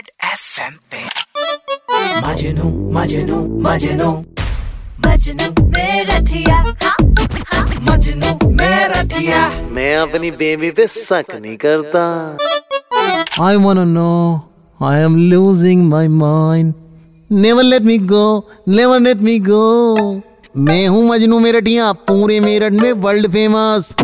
Red FM पे मजनू मजनू मजनू मजनू मेरा ठिया हाँ, हाँ, मजनू मेरा ठिया मैं अपनी बेबी पे शक नहीं करता आई wanna know. I am losing my mind. Never let me go. Never let me go. मैं हूँ मजनू मेरठिया पूरे मेरठ में वर्ल्ड फ़ेमस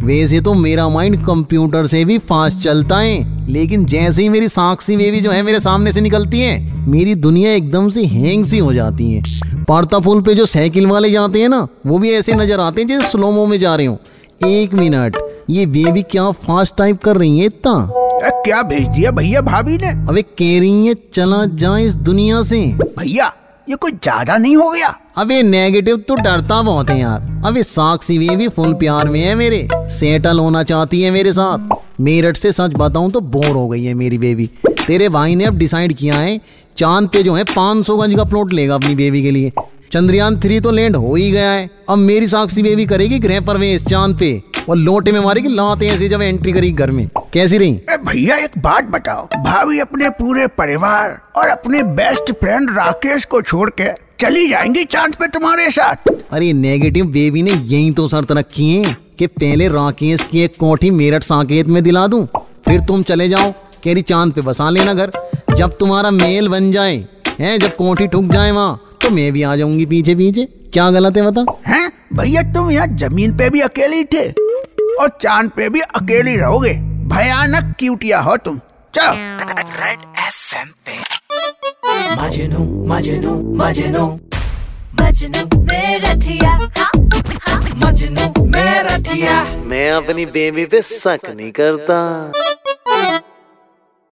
वैसे तो मेरा माइंड कंप्यूटर से भी फास्ट चलता है लेकिन जैसे ही मेरी साक्षी बेबी जो है मेरे सामने से निकलती है मेरी दुनिया एकदम से हैंग सी हो जाती है। पार्ता पुल पे जो साइकिल वाले जाते हैं ना वो भी ऐसे नज़र आते हैं जैसे स्लोमो में जा रहे हो। एक मिनट ये बेबी क्या फास्ट टाइप कर रही है इतना? क्या भेज दिया भैया भाभी ने? अबे कह रही है चला जाए इस दुनिया से। भैया ये कुछ ज़्यादा नहीं हो गया? अबे नेगेटिव तो डरता बहुत है यार। अबे, साक्षी बेबी फुल प्यार में है मेरे। सेटल होना चाहती है मेरे साथ। मेरठ से सच बताऊँ तो बोर हो गई है मेरी बेबी तेरे भाई ने अब डिसाइड किया है, चाँद पे जो है 500 गज का प्लॉट लेगा अपनी बेबी के लिए। चंद्रयान थ्री तो लैंड हो ही गया है। अब मेरी साक्षी बेबी करेगी गृह प्रवेश चाँद पे। और लोटे में मारेगी लाते ऐसे जब एंट्री करेगी घर में। कैसी रही? भैया एक बात बताओ। भाभी अपने पूरे परिवार और अपने बेस्ट फ्रेंड राकेश को छोड़ के चली जाएँगी चाँद पे तुम्हारे साथ। अरे नेगेटिव बेबी ने यही तो शर्त रखी है कि पहले राकेश की एक कोठी मेरठ साकेत में दिला दूँ फिर तुम चले जाओ कैरी चाँद पे बसा लेना घर। जब तुम्हारा मेल बन जाए हैं जब कोठी ठुक जाए वहाँ तो मैं भी आ जाऊँगी पीछे पीछे। क्या गलत है बता हैं? भैया तुम यहाँ ज़मीन पे भी अकेले थे और चाँद पे भी अकेले रहोगे। भयानक क्यूटिया हो तुम। चलो। रेड एफएम पे। मजनू मजनू मजनू। मजनू मेरा ठिया। हाँ, हाँ, मजनू मेरा मैं अपनी बेबी पे शक नहीं करता।